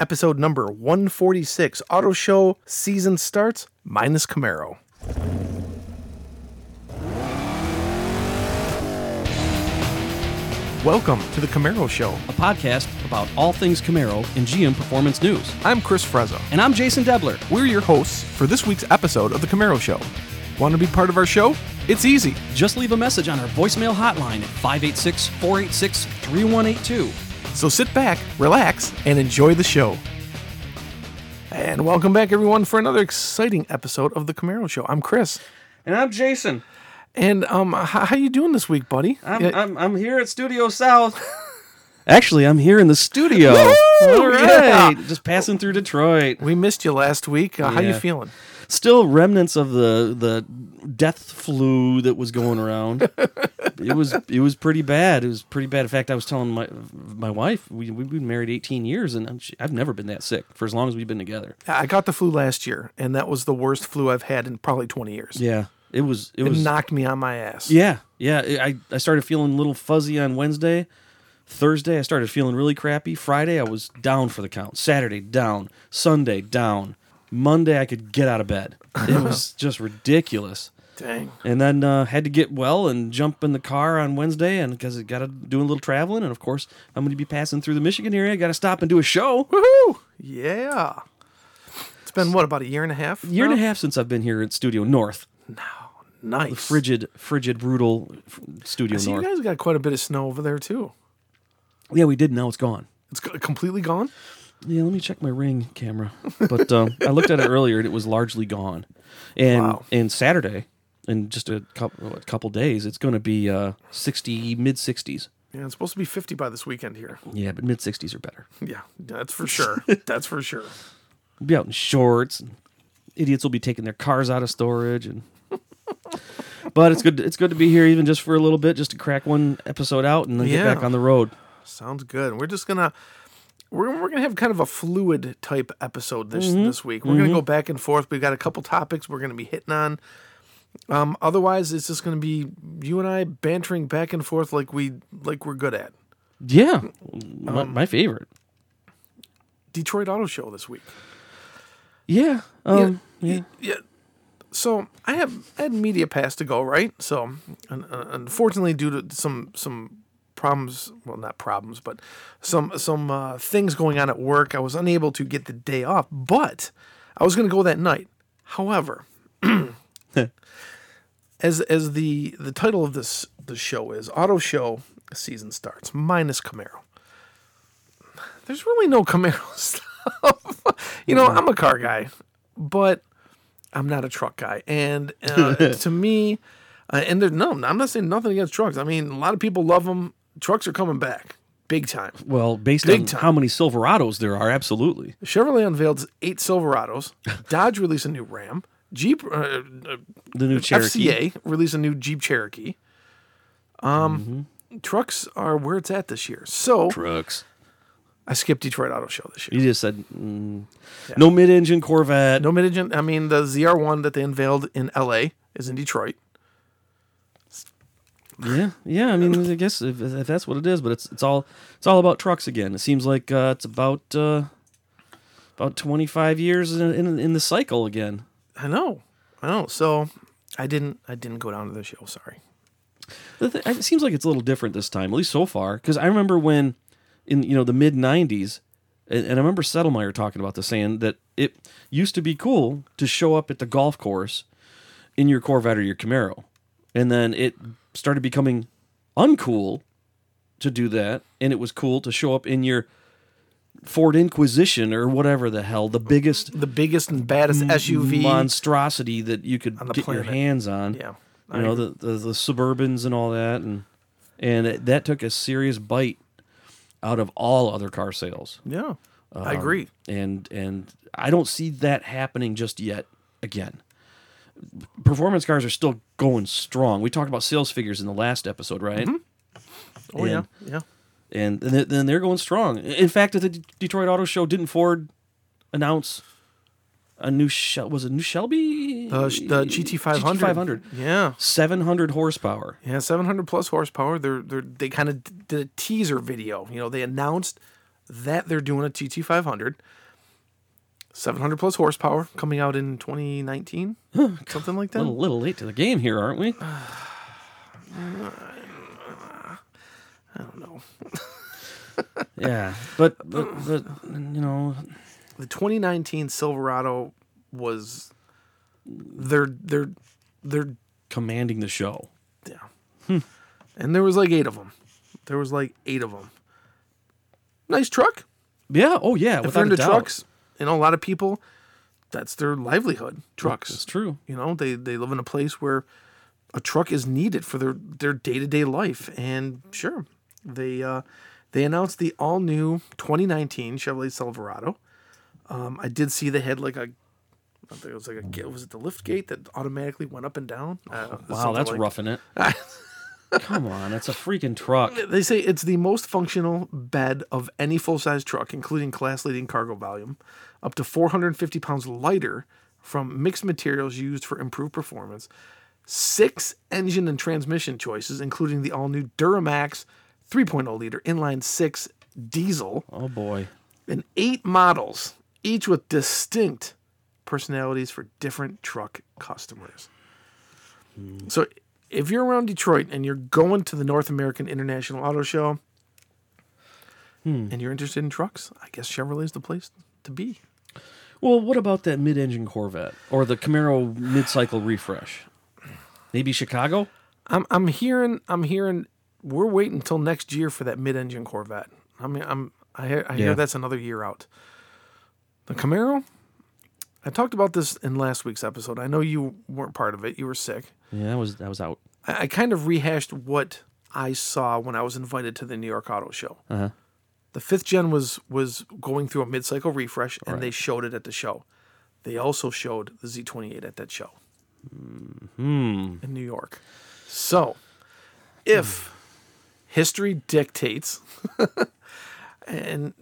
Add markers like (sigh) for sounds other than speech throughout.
episode number 146. Auto Show season starts minus Camaro. Welcome to the Camaro Show. a podcast about all things Camaro and GM Performance News. I'm Chris Frezza. And I'm Jason Debler. We're your hosts for this week's episode of the Camaro Show. Want to be part of our show? It's easy. Just leave a message on our voicemail hotline at 586 486 3182. So sit back, relax, and enjoy the show. And welcome back, everyone, for another exciting episode of the Camaro Show. I'm Chris. And I'm Jason. And um, how, how you doing this week, buddy? I'm, Yeah, I'm, I'm here at Studio South. (laughs) Actually, I'm here in the studio. All right. Yeah. Just passing through Detroit. we missed you last week. Uh, How you feeling? Still remnants of the the death flu that was going around. (laughs) it was it was pretty bad. It was pretty bad. In fact, I was telling my my wife we we've been married 18 years and I'm- I've never been that sick for as long as we've been together. I got the flu last year, and that was the worst flu I've had in probably 20 years. Yeah, it was it It was knocked me on my ass. Yeah, yeah. I, I started feeling a little fuzzy on Wednesday. Thursday, I started feeling really crappy. Friday, I was down for the count. Saturday, down. Sunday, down. Monday, I could get out of bed. It (laughs) was just ridiculous. Dang. And then uh, had to get well and jump in the car on Wednesday, and because I got to do a little traveling, and of course, I'm going to be passing through the Michigan area. I got to stop and do a show. Woohoo! Yeah. It's been, what, about a year and a half? Year and a half since I've been here at Studio North, Now Nice. frigid, frigid, brutal f- Studio See, you guys got quite a bit of snow over there, too. Yeah, we did. Now it's gone. It's completely gone? Yeah, let me check my ring camera. But um, (laughs) I looked at it earlier, and it was largely gone. And Wow. and Saturday, in just a couple a couple days, it's going to be uh, sixty mid sixties. Yeah, it's supposed to be 50 by this weekend here. Yeah, but mid sixties are better. Yeah, that's for sure. (laughs) that's for sure. We'll be out in shorts. And idiots will be taking their cars out of storage, and (laughs) but it's good. It's good to be here, even just for a little bit, just to crack one episode out and then Yeah. get back on the road. Sounds good. We're just gonna we're we're gonna have kind of a fluid type episode this this week. We're gonna go back and forth. We've got a couple topics we're gonna be hitting on. Um, otherwise, it's just gonna be you and I bantering back and forth like we like we're good at. Yeah, my, my favorite. Detroit Auto Show this week. Yeah, um, yeah. yeah. So I have I had media pass to go right. So un- unfortunately, due to some some problems, well not problems, but some some uh, things going on at work, I was unable to get the day off. But I was going to go that night. However, (laughs) as as the the title of this the show is Auto Show season starts minus Camaro. There's really no Camaro (laughs) stuff. you know, I'm a car guy, but I'm not a truck guy. And uh, (laughs) to me, uh, and there, no, I'm not saying nothing against trucks. I mean, a lot of people love them. Trucks are coming back big time. Well, based Big on time. how many Silverados there are, absolutely. Chevrolet unveiled eight Silverados. (laughs) Dodge released a new Ram. Jeep, uh, uh, The new Cherokee. FCA released a new Jeep Cherokee. Um, Mm-hmm. trucks are where it's at this year. So Trucks. I skipped Detroit Auto Show this year. You just said mm, no mid-engine Corvette. No mid engine. I mean, the ZR1 that they unveiled in LA is in Detroit. Yeah, yeah. I mean, I guess if, if that's what it is, but it's it's all it's all about trucks again. It seems like uh, it's about uh, about twenty five years in, in in the cycle again. I know, I know. So I didn't, I didn't go down to the show. Sorry. The thi- It seems like it's a little different this time, at least so far. Because I remember when in you know the mid '90s, and, and I remember Settlemire talking about this, saying that it used to be cool to show up at the golf course in your Corvette or your Camaro, and then it started becoming uncool to do that, and it was cool to show up in your Ford Inquisition or whatever the hell, the biggest The biggest and baddest SUV. monstrosity that you could get your hands on. Yeah, you know the, the the Suburbans and all that, and and it, that took a serious bite out of all other car sales. Yeah, I um, agree. And and I don't see that happening just yet. Again, performance cars are still going strong. We talked about sales figures in the last episode, right? Mm-hmm. Oh yeah, and- yeah. And then they're going strong. In fact, at the D- Detroit Auto Show, didn't Ford announce a new Shel- was it new Shelby? The, the GT500. GT500. Yeah, 700 horsepower. yeah, 700 plus horsepower. They're they are they kind of did a teaser video. You know, they announced that they're doing a GT500, 700 plus horsepower, coming out in 2019, (sighs) something like A that. little, little late to the game here, aren't we? (sighs) I don't know. (laughs) Yeah, but but, but you know, The 2019 Silverado was they're they're they're commanding the show. yeah, hmm. and there was like eight of them. There was like eight of them. Nice truck. Yeah. Oh yeah. if Without a into doubt. trucks, you know, a lot of people, that's their livelihood. Trucks, it's true. You know, they they live in a place where a truck is needed for their their day to day life, and sure, they uh, they announced the all new 2019 Chevrolet Silverado. Um, I did see they had like a. I think it was like a was it the lift gate that automatically went up and down? Uh, Wow, that's like- roughing it. (laughs) Come on, it's a freaking truck. They say it's the most functional bed of any full size truck, including class leading cargo volume, up to 450 pounds lighter from mixed materials used for improved performance. Six engine and transmission choices, including the all new Duramax 3.0 liter inline six diesel, Oh boy. and eight models, each with distinct personalities for different truck customers. So, if you're around Detroit and you're going to the North American International Auto Show and you're interested in trucks, I guess Chevrolet's the place to be. Well, what about that mid-engine Corvette or the Camaro mid-cycle refresh? Maybe Chicago. I'm I'm hearing I'm hearing we're waiting until next year for that mid-engine Corvette. I mean I'm I hear, I Yeah. hear that's another year out. The Camaro. I talked about this in last week's episode. I know you weren't part of it. You were sick. Yeah, that was that was out. I, I kind of rehashed what I saw when I was invited to the New York Auto Show. Uh-huh. The fifth gen was was going through a mid-cycle refresh, and they showed it at the show. They also showed the Z28 at that show Hmm. in New York. So, if history dictates, (laughs) and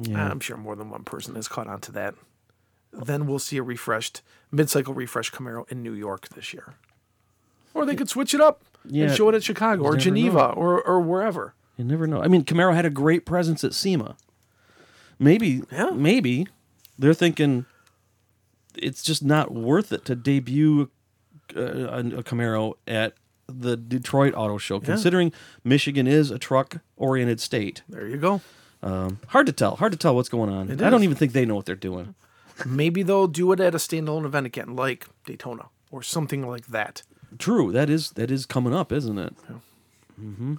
Yeah. I'm sure more than one person has caught on to that, then we'll see a refreshed mid-cycle refresh Camaro in New York this year. Or they could switch it up Yeah, and show it at Chicago or Geneva know. or, or wherever. You never know. I mean, Camaro had a great presence at SEMA. Maybe, Yeah. maybe they're thinking it's just not worth it to debut uh, a, a Camaro at the Detroit Auto Show, considering Michigan is a truck-oriented state. There you go. Um, hard to tell. Hard to tell what's going on. I don't even think they know what they're doing. Maybe they'll do it at a standalone event again, like Daytona or something like that. True. That is that is coming up, isn't it? Mm-hmm.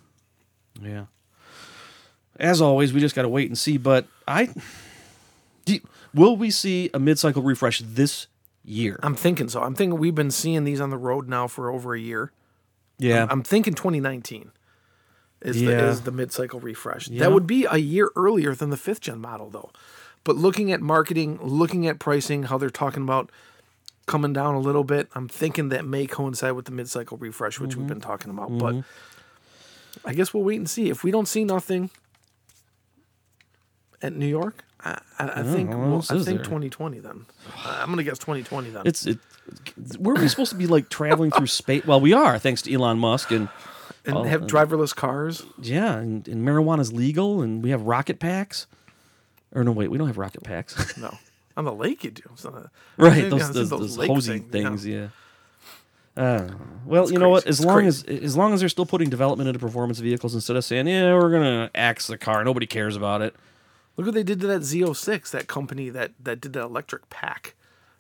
Yeah. As always, we just got to wait and see. But I, do, will we see a mid-cycle refresh this year? I'm thinking so. I'm thinking we've been seeing these on the road now for over a year. yeah. I'm thinking 2019 is Yeah. the is the mid cycle refresh. Yeah. That would be a year earlier than the fifth gen model though. But looking at marketing, looking at pricing, how they're talking about coming down a little bit, I'm thinking that may coincide with the mid cycle refresh, which Mm-hmm. we've been talking about. But I guess we'll wait and see. If we don't see nothing at New York, I, I, I think well, I think there? 2020 then. I'm gonna guess 2020 then. it's it. Were we supposed to be like traveling through space? Well, we are, thanks to Elon Musk, and and oh, have driverless cars. yeah, and, and marijuana's legal, and we have rocket packs. Or no, wait, we don't have rocket packs. (laughs) No, on the lake you do. Uh, right those, those, those those lake hosey things, yeah. yeah uh, well you know what as It's long as as long as they're still putting development into performance vehicles instead of saying yeah we're gonna axe the car nobody cares about it Look what they did to that Z06, that company that that did that electric pack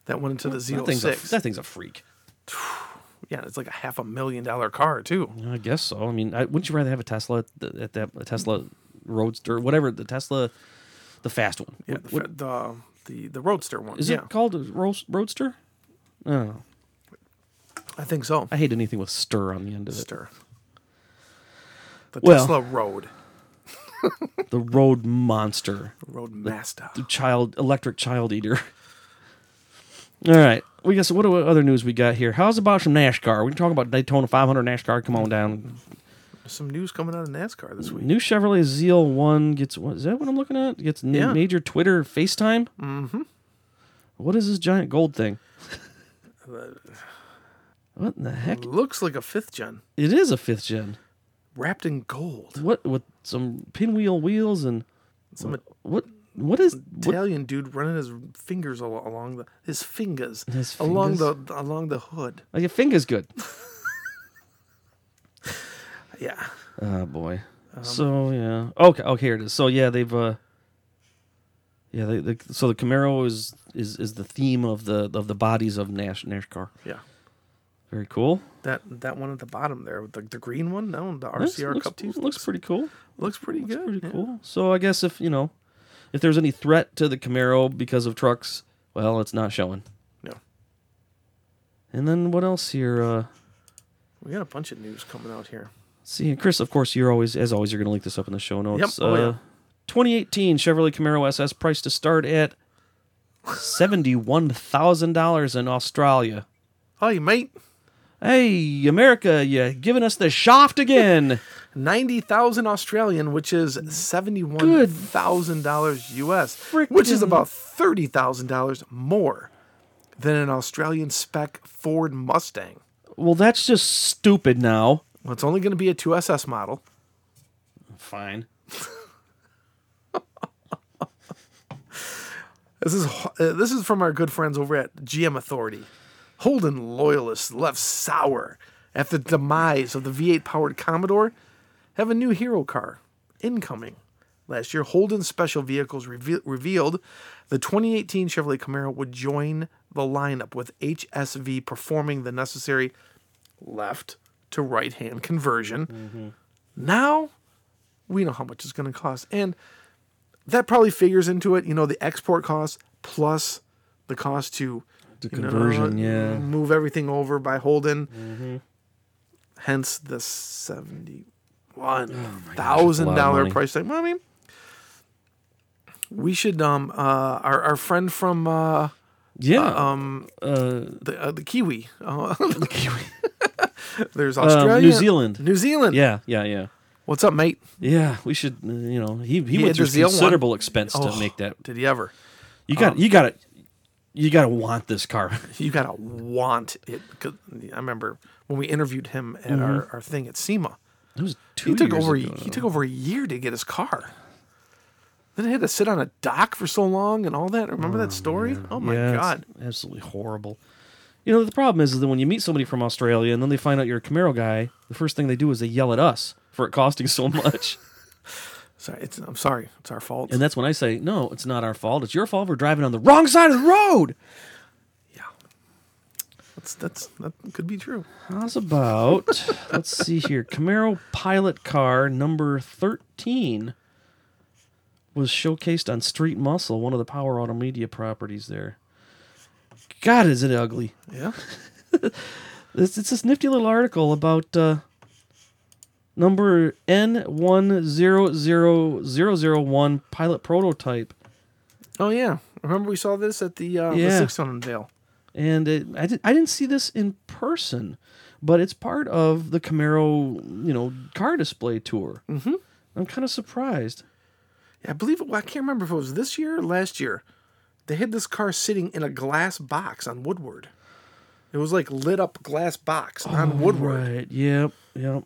that went into the that thing's, a, Z06. that thing's a freak (sighs) yeah, it's like a half a million dollar car too. i guess so i mean I, wouldn't you rather have a tesla at that a tesla roadster whatever the tesla the fast one Yeah, the, what- the the the Roadster one. is yeah, it called a ro- roadster i don't know I think so. i hate anything with stir on the end of it Stir. The Well- Tesla Road, (laughs) the road monster Road Master. the child electric child eater. All right, we got some. What other news we got here? How's about some NASCAR? We can talk about Daytona 500 NASCAR. Come on down. Some news coming out of NASCAR this week. New Chevrolet ZL1 gets. What is that? What I'm looking at? Gets Yeah. major Twitter FaceTime. Mm-hmm. What is this giant gold thing? (laughs) what in the heck? Looks like a fifth gen, It is a fifth gen. wrapped in gold. What with some pinwheel wheels and Some What what is what, Italian dude running his fingers al- along the his fingers His along the along the hood. oh, your finger's good. (laughs) Yeah. Oh boy. Um, so yeah. Okay. Okay. Here it is. So yeah, they've. uh Yeah. They, they, so the Camaro is is is the theme of the of the bodies of Nash NASCAR. Yeah. Very cool. That that one at the bottom there, the, the green one, no, the RCR looks, Cup tees looks pretty cool. looks pretty Looks good. pretty yeah. cool. So I guess if you know, if there's any threat to the Camaro because of trucks, well, it's not showing. No. And then what else here? Uh, We got a bunch of news coming out here. See, Chris. Of course, you're always, as always, you're going to link this up in the show notes. Yep. Oh, uh, yeah. 2018 Chevrolet Camaro SS price to start at seventy-one thousand dollars in Australia. Hi, mate. Hey, America, you giving us the shaft again? (laughs) Ninety thousand Australian, which is seventy-one thousand dollars US, which is about thirty thousand dollars more than an Australian spec Ford Mustang. well, that's just stupid. Now, Well, it's only going to be a 2SS model. fine. (laughs) This is uh, this is from our good friends over at GM Authority. Holden loyalists left sour at the demise of the V8 powered Commodore have a new hero car incoming. Last year, Holden Special Vehicles reve- revealed the 2018 Chevrolet Camaro would join the lineup with HSV performing the necessary left to right hand conversion. Now we know how much it's going to cost. And that probably figures into it, you know, the export cost plus the cost to The you know, conversion, yeah. Mm-hmm. move everything over by Holden. Hence the seventy-one Oh of price tag. Well, I mean, we should um uh our our friend from uh Yeah. um uh, the uh, the Kiwi. Uh, (laughs) there's um, Australia, New Zealand. New Zealand. Yeah, yeah, yeah. What's up, mate? Yeah, we should. uh, You know, he he, He went through one. considerable expense to Oh, make that. Did he ever? You got you got to you got to want this car. (laughs) (laughs) You gotta want it. I remember when we interviewed him at our, our thing at SEMA. It was two He took years over. ago. He took over a year to get his car. Then he had to sit on a dock for so long and all that. Remember that oh, story? Oh my Yeah, god! absolutely horrible. You know the problem is, is that when you meet somebody from Australia and then they find out you're a Camaro guy, the first thing they do is they yell at us for it costing so much. (laughs) (laughs) Sorry, it's, I'm sorry. It's our fault. and that's when I say, no, it's not our fault. It's your fault. We're driving on the wrong side of the road. yeah, that's that's that could be true. How's about, (laughs) let's see here, Camaro Pilot Car number 13 was showcased on Street Muscle, one of the Power Auto Media properties there. God, is it ugly. Yeah, (laughs) It's, it's this nifty little article about uh, number N100001 pilot prototype. Oh yeah. Remember we saw this at the uh, the Yeah. six ton unveil. and it, I, did, I didn't see this in person, but it's part of the Camaro, you know, car display tour. Mm-hmm. I'm kind of surprised. I believe it. I can't remember if it was this year or last year. They had this car sitting in a glass box on Woodward. It was like lit up glass box on Woodward. Right? Yep. Yep.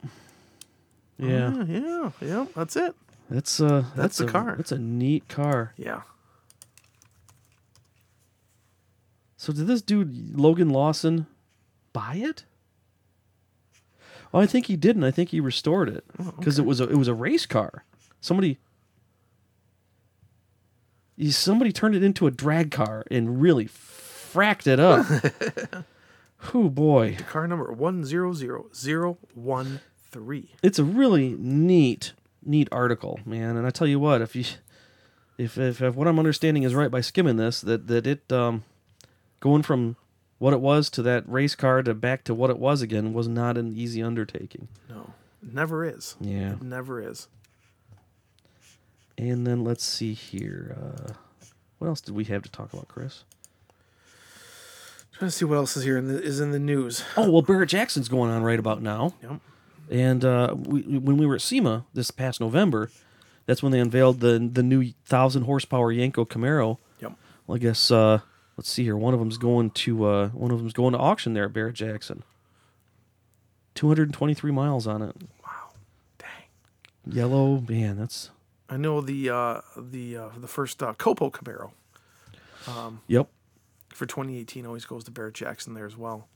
Yeah, Yeah, yeah, yeah. That's it. that's uh, that's, the a, car. That's a neat car. Yeah. So did this dude Logan Lawson buy it? Oh, I think he didn't. I think he restored it because it was a it was a race car. Somebody, somebody turned it into a drag car and really fracked it up. (laughs) oh boy, The Car number one zero zero zero one three. it's a really neat neat article, man. And I tell you what, if you if if, if what I'm understanding is right by skimming this, that that it um going from what it was to that race car to back to what it was again was not an easy undertaking. No, never is. Yeah. It never is. And then let's see here. Uh, what else did we have to talk about, Chris? Trying to see what else is here in the, is in the news. Oh well, Barrett Jackson's going on right about now. Yep. And uh, we, when we were at SEMA this past November, that's when they unveiled the the new thousand horsepower Yenko Camaro. Yep. Well, I guess uh, let's see here. One of them's going to uh, one of them's going to auction there at Barrett Jackson. Two hundred and twenty three miles on it. Wow. Dang. Yellow man, that's I know the uh, the uh, the first uh, Copo Camaro Yep. for 2018 always goes to Barrett Jackson there as well.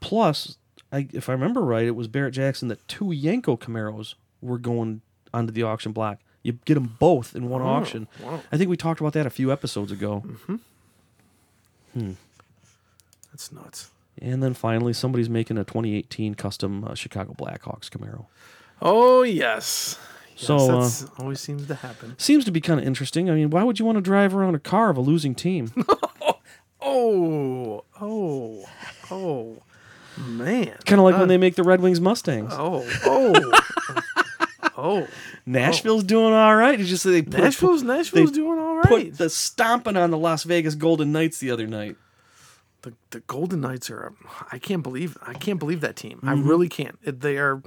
Plus, I, if I remember right, it was Barrett Jackson that two Yenko Camaros were going onto the auction block. You get them both in one auction. wow. I think we talked about that a few episodes ago. Hmm, That's nuts. And then finally, somebody's making a 2018 custom uh, Chicago Blackhawks Camaro. Oh yes. Yes, So, uh, always seems to happen. Seems to be kind of interesting. I mean, why would you want to drive around a car of a losing team? (laughs) Oh, oh, oh, man. kind of like when they make the Red Wings Mustangs. Oh, oh, oh. Nashville's doing all right. Did you say they put, Nashville's Nashville's they doing all right. put the stomping on the Las Vegas Golden Knights the other night? The the Golden Knights are. I can't believe. I can't believe that team. I Mm-hmm. really can't. They are.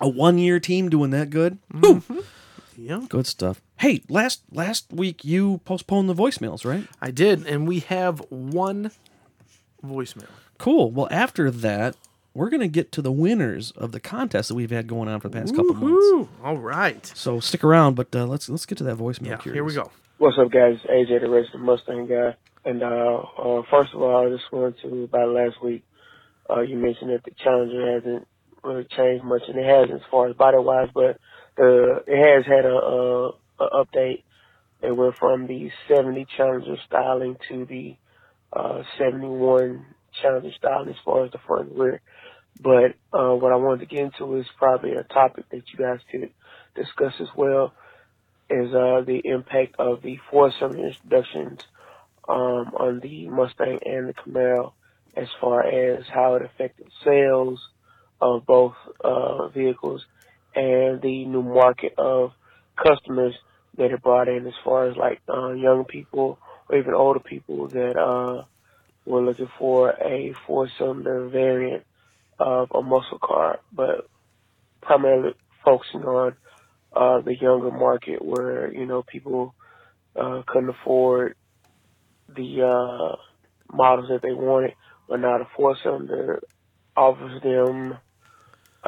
A one-year team doing that good. Mm-hmm. Yeah, Good stuff. Hey, last last week you postponed the voicemails, right? I did, and we have one voicemail. Cool. Well, after that, we're gonna get to the winners of the contest that we've had going on for the past couple of months. All right. So stick around, but uh, let's let's get to that voicemail. Yeah. Here we go. What's up, guys? AJ, the resident Mustang guy. And uh, uh, first of all, I just wanted to, about last week, uh, you mentioned that the Challenger hasn't really changed much, and it hasn't as far as body wise, but the it has had a, a, a update. It went from the 70 Challenger styling to the uh, 71 Challenger styling as far as the front and rear. But uh, what I wanted to get into is probably a topic that you guys could discuss as well is uh, the impact of the four cylinder introductions um, on the Mustang and the Camaro as far as how it affected sales of both uh, vehicles and the new market of customers that it brought in as far as like uh, young people or even older people that uh, were looking for a four cylinder variant of a muscle car, but primarily focusing on uh, the younger market where, you know, people uh, couldn't afford the uh, models that they wanted, but now the four cylinder offers them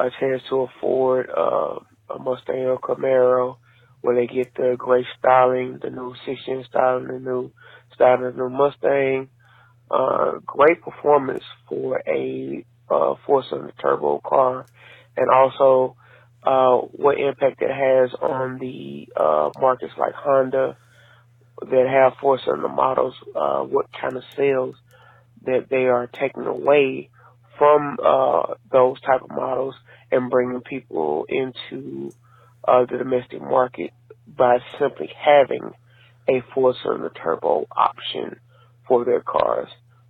a chance to afford uh, a Mustang or Camaro where they get the great styling, the new 16 styling, the new styling the new Mustang. Uh, great performance for a uh, four cylinder turbo car and also uh, what impact it has on the uh, markets like Honda that have four cylinder models, uh, what kind of sales that they are taking away from uh, those type of models and bringing people into uh, the domestic market by simply having a four cylinder turbo option for their cars.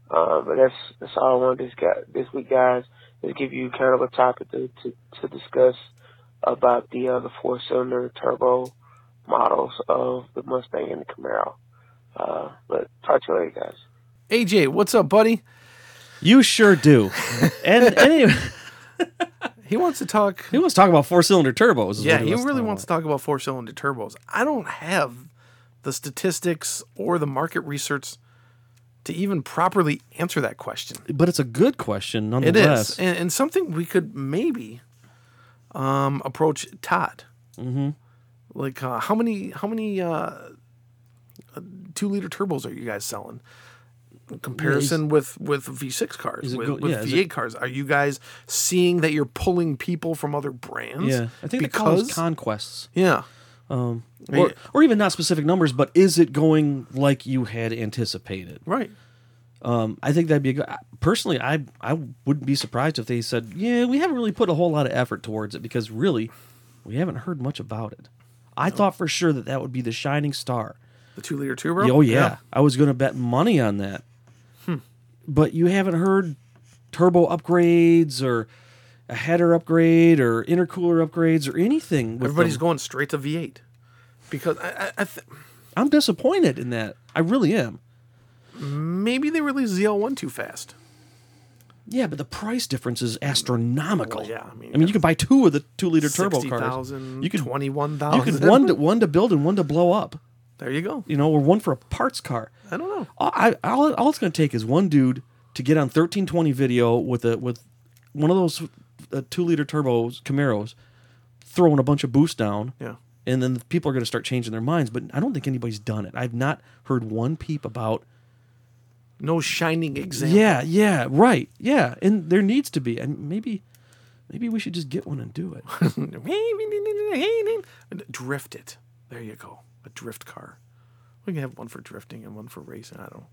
Uh, but that's that's all I wanted this guy this week, guys. Is give you kind of a topic to to, to discuss about the uh, the four cylinder turbo models of the Mustang and the Camaro. Uh, but talk to you later, guys. AJ, what's up, buddy? You sure do. (laughs) and anyway, He wants to talk. he wants to talk about four cylinder turbos. Yeah, what he really wants to talk about four cylinder turbos. I don't have the statistics or the market research to even properly answer that question. But it's a good question It nonetheless. is, and, and something we could maybe um, approach Todd. Mm-hmm. Like, uh, how many how many uh, two liter turbos are you guys selling? Comparison with with V6 cars, with, go- with yeah, V8 it- cars, are you guys seeing that you're pulling people from other brands? Yeah, I think because conquests, yeah, or Yeah. or even not specific numbers, but is it going like you had anticipated? right. Um, I think that'd be a good. Personally, I I wouldn't be surprised if they said, "Yeah, we haven't really put a whole lot of effort towards it because really, we haven't heard much about it." I thought for sure that that would be the shining star. The two liter turbo. Oh yeah, I was going to bet money on that. But you haven't heard turbo upgrades or a header upgrade or intercooler upgrades or anything. With Everybody's them. going straight to V8 because I, I, th- I'm disappointed in that. I really am. maybe they released ZL1 too fast. Yeah, but the price difference is astronomical. Well, yeah, I mean, I mean, you could buy two of the two liter turbo cars. 60,000, You could 21,000. you could one to one to build and one to blow up. There you go. You know, or one for a parts car. I don't know. I, I all, all it's going to take is one dude to get on 1320 video with a with one of those uh, two liter turbos Camaros, throwing a bunch of boost down, Yeah. and then people are going to start changing their minds. But I don't think anybody's done it. I've not heard one peep about. No shining example. Yeah, yeah, right, yeah, and there needs to be, and maybe, maybe we should just get one and do it. (laughs) drift it. There you go. A drift car. We can have one for drifting and one for racing. I don't.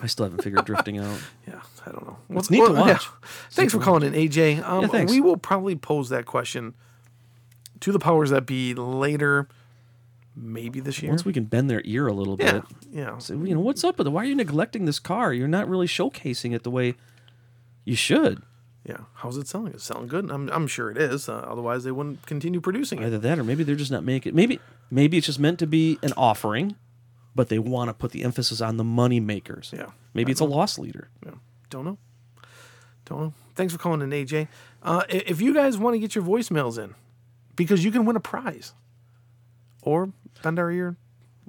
I still haven't figured drifting out. (laughs) Yeah, I don't know. It's neat to watch. Thanks for calling in, AJ. Um, Yeah, thanks. We will probably pose that question to the powers that be later, maybe this year. Once we can bend their ear a little yeah, bit. yeah. So, you know, what's up with it? Why are you neglecting this car? You're not really showcasing it the way you should. Yeah, how's it selling? It's selling good. I'm, I'm sure it is. Uh, otherwise, they wouldn't continue producing it. Either that, or maybe they're just not making. It. Maybe, maybe it's just meant to be an offering, but they want to put the emphasis on the money makers. Yeah, Maybe it's a loss leader. Yeah, don't know. Don't know. Thanks for calling in, AJ. Uh, if you guys want to get your voicemails in, because you can win a prize, or bend our ear,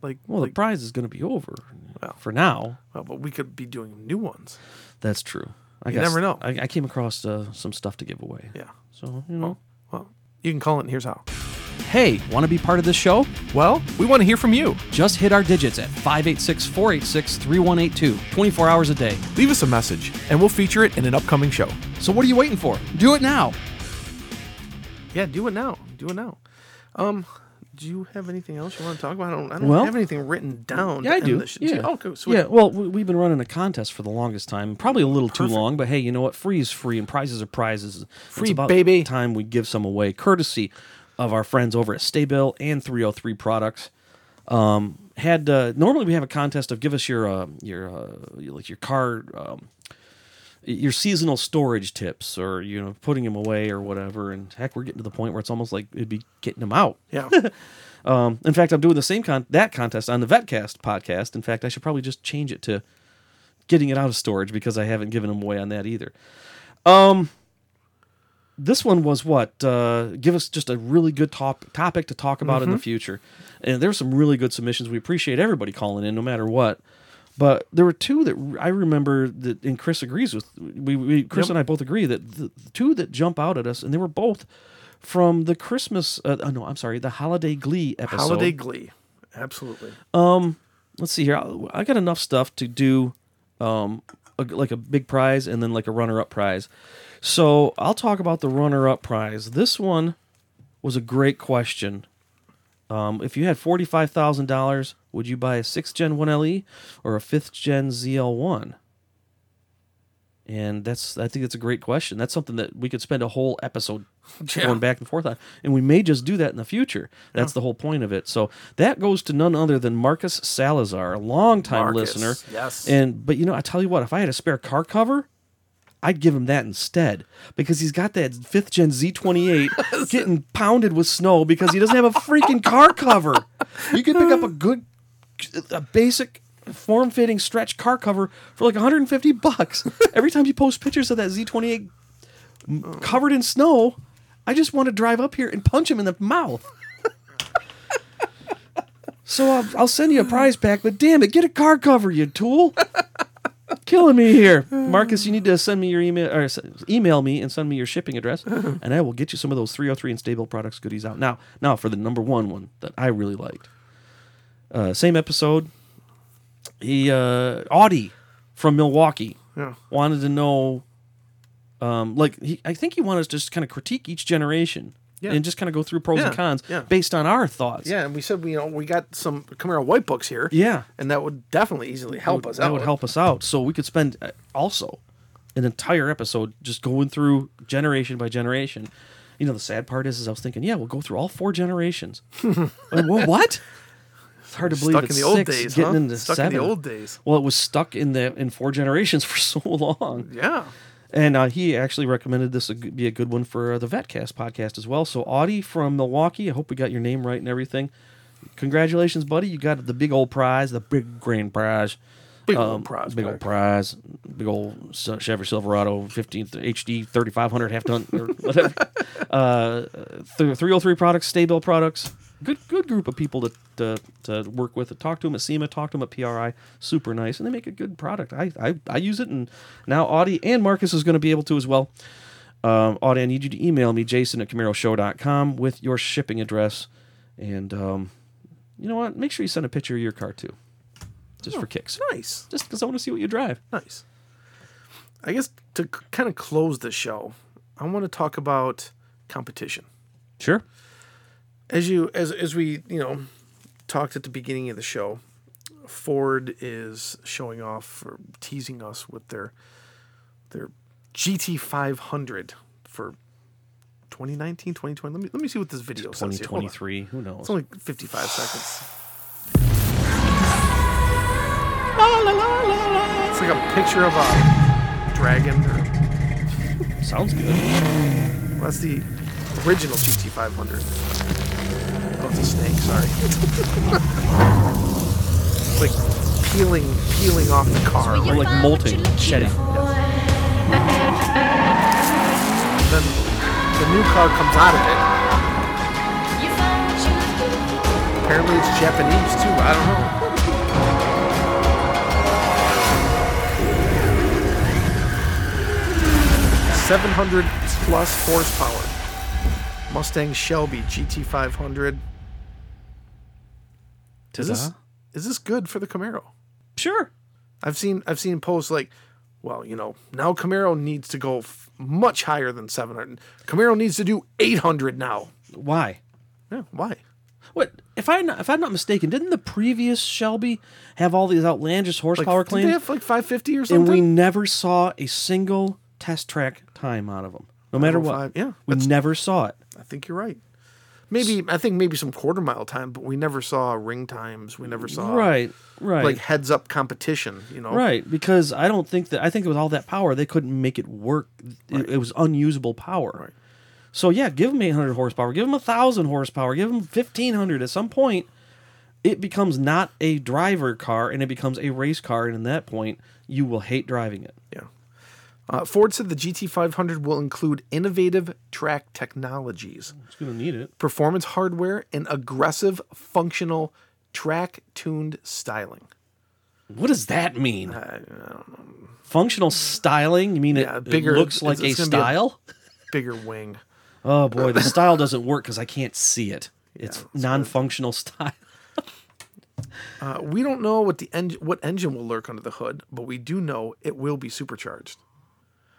like Well, the prize is going to be over Well. for now. well, but we could be doing new ones. That's true. I You guess- never know. I, I came across uh, some stuff to give away. Yeah. So you know. Well, you can call it. and Here's how. Hey, want to be part of this show? Well, we want to hear from you. Just hit our digits at 586 486 3182, 24 hours a day. Leave us a message, and we'll feature it in an upcoming show. So what are you waiting for? Do it now. Yeah, do it now. Do it now. Um, do you have anything else you want to talk about? I don't. I don't Well- have anything written down. Yeah, I do. this Yeah. Oh, cool. Sweet. Yeah, well, we- we've been running a contest for the longest time. Probably a little too long, but hey, you know what? Free is free, and prizes are prizes. Free, baby. Time we give some away, courtesy of our friends over at STA-BIL and 303 Products. Um, had uh, normally we have a contest of give us your uh, your uh, like your car. Um, your seasonal storage tips or you know putting them away or whatever and heck we're getting to the point where it's almost like it'd be getting them out Yeah. (laughs) um, in fact, I'm doing the same con- that contest on the VetCast podcast. In fact, I should probably just change it to getting it out of storage because I haven't given them away on that either. Um, this one was what uh, give us just a really good top topic to talk about in the future, and there's some really good submissions. We appreciate everybody calling in, no matter what. But there were two that I remember that, and Chris agrees with. We, we Chris Yep. and I both agree that the two that jump out at us, and they were both from the Christmas. Uh, oh, no, I'm sorry, the Holiday Glee episode. Holiday Glee. Absolutely. Um, Let's see here. I I got enough stuff to do, um, a, like a big prize and then like a runner-up prize. So I'll talk about the runner-up prize. This one was a great question. Um, if you had forty-five thousand dollars, would you buy a sixth-gen One LE or a fifth-gen ZL1? And that's I think that's a great question. That's something that we could spend a whole episode (laughs) Yeah. going back and forth on. And we may just do that in the future. That's the whole point of it. So that goes to none other than Marcus Salazar, a longtime Marcus, listener. yes. And but you know, I tell you what, if I had a spare car cover, I'd give him that instead because he's got that fifth gen Z28 (laughs) getting pounded with snow because he doesn't have a freaking car cover. You could pick up a good, a basic form fitting stretch car cover for like 150 bucks. Every time you post pictures of that Z28 covered in snow, I just want to drive up here and punch him in the mouth. So I'll, I'll send you a prize pack, but damn it, get a car cover, you tool! Killing me here, Marcus. You need to send me your email or email me and send me your shipping address, (laughs) and I will get you some of those 303 and stable products goodies out now. Now for the number one one that I really liked. Uh, same episode. He uh, Audie from Milwaukee Yeah. wanted to know, um, like he, I think he wanted us to just kind of critique each generation Yeah. and just kind of go through pros Yeah, and cons yeah. based on our thoughts. Yeah, and we said we you know we got some Camaro white books here. Yeah. and that would definitely easily help would- us that out. would help us out. So we could spend uh, also an entire episode just going through generation by generation. You know, the sad part is, is I was thinking, yeah, we'll go through all four generations. (laughs) Like, wha- what? It's hard to believe Stuck in the old six, days, getting huh? into Stuck seven. in the old days. Well, it was stuck in the in four (laughs) generations for so long. Yeah. And uh, he actually recommended this would be a good one for uh, the VetCast podcast as well. So, Audie from Milwaukee, I hope we got your name right and everything. Congratulations, buddy. You got the big old prize, the big grand prize. Big Um, old prize. Big old prize. Big old Chevy Silverado 15th HD 3500 half ton or whatever. (laughs) uh, th- 303 products, STA-BIL products. Good good group of people to, to, to work with. Talk to them at SEMA, talk to them at PRI. Super nice. And they make a good product. I, I, I use it, and now Audie and Marcus is going to be able to as well. Um, Audie, I need you to email me, jason at camaroshow.com, with your shipping address And um, you know what? Make sure you send a picture of your car too, just for kicks. Nice. Just because I want to see what you drive. Nice. I guess to kind of close the show, I want to talk about competition. Sure. As you as as we, you know, talked at the beginning of the show, Ford is showing off or teasing us with their their GT500 for 2019, 2020. Let me let me see what this video says Twenty here. Hold twenty on. three. Who knows? It's only 55 seconds. It's like a picture of a dragon. Sounds good. well, that's the original GT500. It's a snake. Sorry. it's like peeling, peeling off the car. Or like molting, shedding. Then the new car comes out of it. Apparently, it's Japanese too. I don't know. Seven hundred plus horsepower. Mustang Shelby GT500. Is this, is this good for the Camaro? Sure. I've seen I've seen posts like, well, you know, now Camaro needs to go f- much higher than 700. Camaro needs to do 800 now. Why? Yeah, why? What if I if I'm not mistaken? Didn't the previous Shelby have all these outlandish Like, horsepower did claims? they have like 550 or something? and we never saw a single test track time out of them, no matter what. 505, yeah, we never saw it. I think you're right. Maybe I think maybe some quarter mile time, but we never saw ring times. We never saw Right, right, like heads up competition. You know, right. Because I don't think that I think with all that power they couldn't make it work. It, it was unusable power. Right. So yeah, give them 800 horsepower, give them a 1000 horsepower, give them 1500. At some point, it becomes not a driver car and it becomes a race car, and at that point, you will hate driving it. Yeah. Uh, Ford said the GT500 will include innovative track technologies. It's gonna need it. performance hardware, and aggressive, functional, track tuned styling. What does that mean? Functional styling? You mean it, Yeah, it bigger- looks like it's- a it's gonna be a- style? Bigger wing. oh boy, the (laughs) style doesn't work because I can't see it. It's non-functional style. Uh, we don't know what the engine, what engine will lurk under the hood, but we do know it will be supercharged.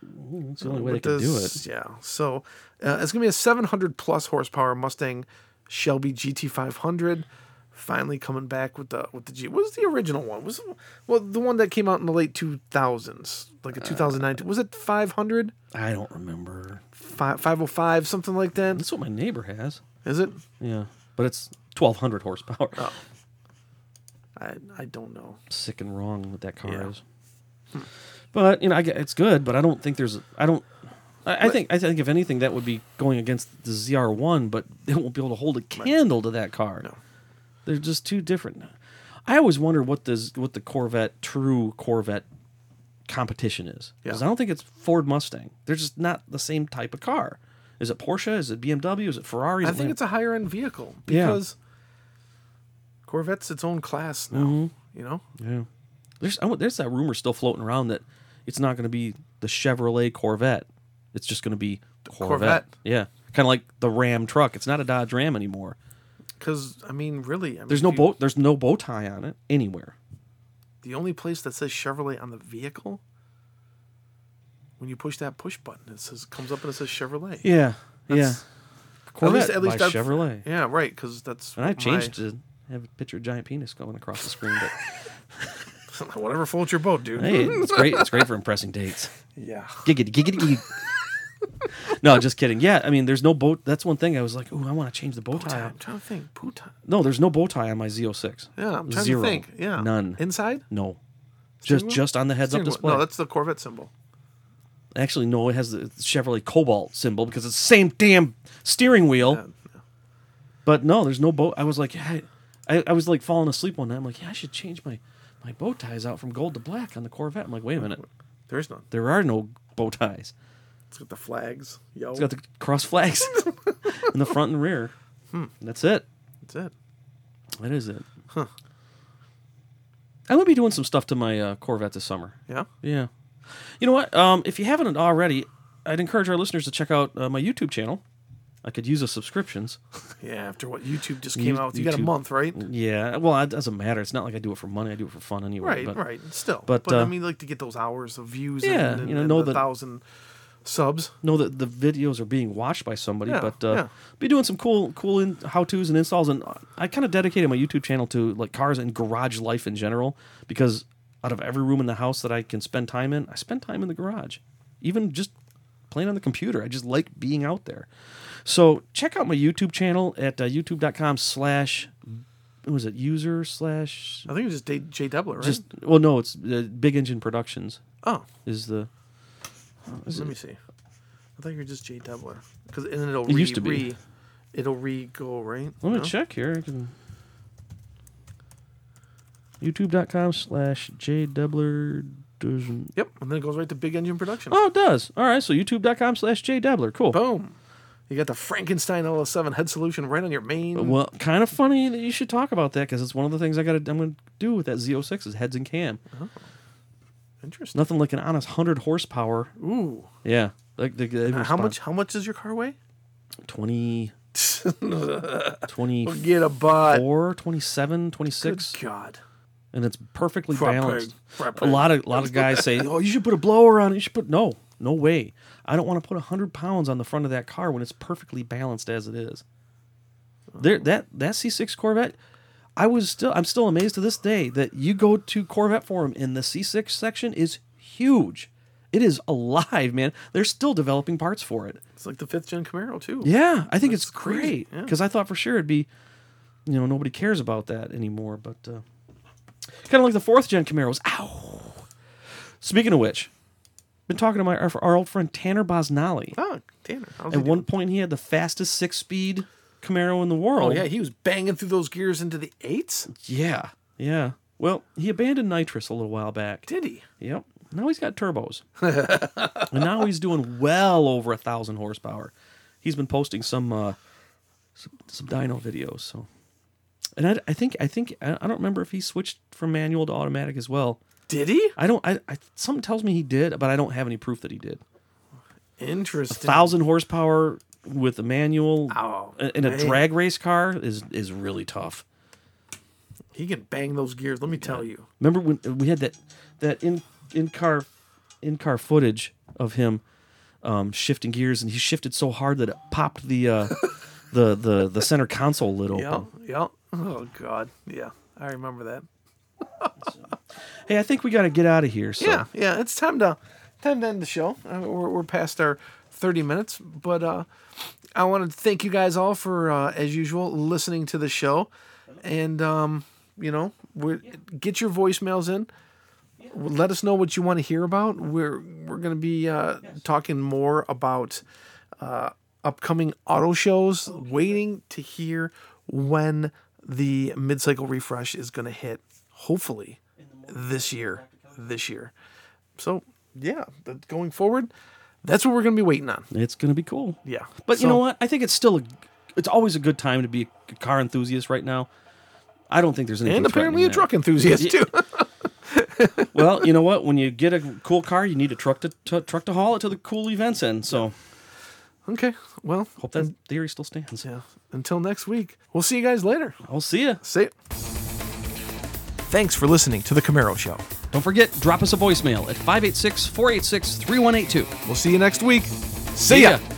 That's the only way they can do it. Yeah. So uh, it's gonna be a 700 plus horsepower Mustang Shelby GT500. Finally coming back with the with the G. What was the original one? Was well the one that came out in the late 2000s, like Uh, a 2009. Was it 500? I don't remember. Fi 505, something like that. That's what my neighbor has. Is it? Yeah, but it's 1200 horsepower. Oh. I I don't know. Sick and wrong what that car Yeah. is. But you know, I it's good, but I don't think there's. I don't. I, I think I think if anything, that would be going against the ZR1, but it won't be able to hold a candle to that car. No. They're just too different. I always wonder what this what the Corvette true Corvette competition is because Yeah. I don't think it's Ford Mustang. They're just not the same type of car. Is it Porsche? Is it BMW? Is it Ferrari? I think Lam- it's a higher end vehicle Yeah. because Corvette's its own class now. Mm-hmm. You know, Yeah. There's I there's that rumor still floating around that it's not going to be the Chevrolet Corvette. It's just going to be Corvette. Corvette. Yeah. Kind of like the Ram truck. It's not a Dodge Ram anymore. because I mean, really, I mean, There's no if you- bow there's no bow tie on it anywhere. The only place that says Chevrolet on the vehicle, when you push that push button, it says comes up and it says Chevrolet. Yeah. yeah. Corvette at least by I've- Chevrolet. Yeah, right. Because that's And I what changed to have a picture of giant penis going across the screen, but my, (laughs) (laughs) whatever floats your boat, dude. hey, it's great. It's great for (laughs) impressing dates. yeah. Giggity, giggity, giggity. no, just kidding. Yeah, I mean, there's no boat. That's one thing I was like, ooh, I want to change the bow tie. I'm trying to think. Bow tie. No, there's no bow tie on my Z06. Yeah, I'm trying Zero. to think. Yeah, None. Inside. No. Steering Just wheel? just on the heads up Steering wheel. display. No, that's the Corvette symbol. Actually, no, it has the Chevrolet Cobalt symbol because it's the same damn steering wheel. Yeah, But no, there's no boat. I was like, yeah, I, I was like falling asleep one night. I'm like, yeah, I should change my my bow ties out from gold to black on the Corvette. I'm like, wait a minute, There is none. there are no bow ties. It's got the flags. Yo, It's got the cross flags (laughs) in the front and rear. Hmm. That's it. that's it. That is it. Huh. I'm gonna be doing some stuff to my uh, Corvette this summer. Yeah. Yeah. You know what? Um, if you haven't already, I'd encourage our listeners to check out uh, my YouTube channel. I could use the subscriptions. (laughs) Yeah, after what YouTube just came You- out with, you got a month, right? Yeah, well, it doesn't matter. It's not like I do it for money. I do it for fun anyway. Right, but, right. Still, but, but, I uh, mean, like to get those hours of views. Yeah, and, and, you know, know the that- thousand subs. Know that the videos are being watched by somebody, Yeah, but uh, yeah. be doing some cool, cool in, how tos and installs. And I kind of dedicated my YouTube channel to like cars and garage life in general because out of every room in the house that I can spend time in, I spend time in the garage, even just playing on the computer. I just like being out there. So check out my YouTube channel at uh, youtube.com slash, what was it, user slash, I think it was just J, J Debler, right? just, well, no, it's uh, Big Engine Productions oh, is the, let me see. I thought you were just J Debler because and then it'll It re, used to be. re it'll re go right. Let me No? check here. I can... YouTube.com slash J Debler Yep, and then it goes right to Big Engine Production. Oh, it does. All right. So YouTube.com slash J Debler. Cool. Boom. You got the Frankenstein LS7 head solution right on your main. Well, kind of funny that you should talk about that because it's one of the things I got to. I'm going to do with that Z06 is heads and cam. Uh-huh. Interesting. Nothing like an honest hundred horsepower. Ooh. Yeah. Like the, the uh, How much? How much does your car weigh? 20, (laughs) 24, Get a butt. 27, Good 26, God. And it's perfectly Front balanced. peg, front A lot of a lot of guys say, (laughs) "Oh, you should put a blower on it. You should put no, no way. I don't want to put hundred pounds on the front of that car when it's perfectly balanced as it is." There, that that C6 Corvette, I was still, I'm still amazed to this day that you go to Corvette Forum and the C6 section is huge. It is alive, man. They're still developing parts for it. It's like the fifth gen Camaro too. Yeah, I think it's crazy, great yeah. because I thought for sure it'd be, you know, nobody cares about that anymore. But uh, kind of like the fourth gen Camaros. Ow. Speaking of which, been talking to my our, our old friend Tanner Bosnali. Oh, Tanner. How's he At doing? one point, he had the fastest six speed Camaro in the world. Oh yeah, he was banging through those gears into the eights. yeah, yeah. Well, he abandoned nitrous a little while back. Did he? Yep. Now he's got turbos. (laughs) and now he's doing well over a thousand horsepower. He's been posting some uh, some, some dyno videos. So, and I, I think I think I don't remember if he switched from manual to automatic as well. Did he? I don't. I, I something tells me he did, but I don't have any proof that he did. Interesting. A Thousand horsepower with a manual Oh, in a man. drag race car is is really tough. He can bang those gears. Let me tell you. Remember when we had that that in in car in car footage of him um, shifting gears, and he shifted so hard that it popped the uh, (laughs) the the the center console lid open. Yeah, yeah. Oh God, yeah. I remember that. (laughs) Hey, I think we got to get out of here. So. Yeah, yeah. It's time to time to end the show. Uh, we're we're past our thirty minutes, but uh, I want to thank you guys all for, uh, as usual, listening to the show, and um, you know, we get your voicemails in. Let us know what you want to hear about. We're we're going to be uh, talking more about uh, upcoming auto shows. Waiting to hear when the mid-cycle refresh is going to hit. Hopefully, this year. This year. So yeah, going forward, that's what we're going to be waiting on. It's gonna be cool. Yeah, But you know what? I think it's still a, it's always a good time to be a car enthusiast right now. I don't think there's anything. and apparently a truck enthusiast too. (laughs) (laughs) Well, you know what? When you get a cool car, you need a truck to, to truck to haul it to the cool events in. So okay, well, hope that theory still stands. yeah. Until next week, we'll see you guys later. I'll see you. See. ya. Thanks for listening to the Camaro Show. Don't forget, drop us a voicemail at 586 486 3182. We'll see you next week. See ya. ya.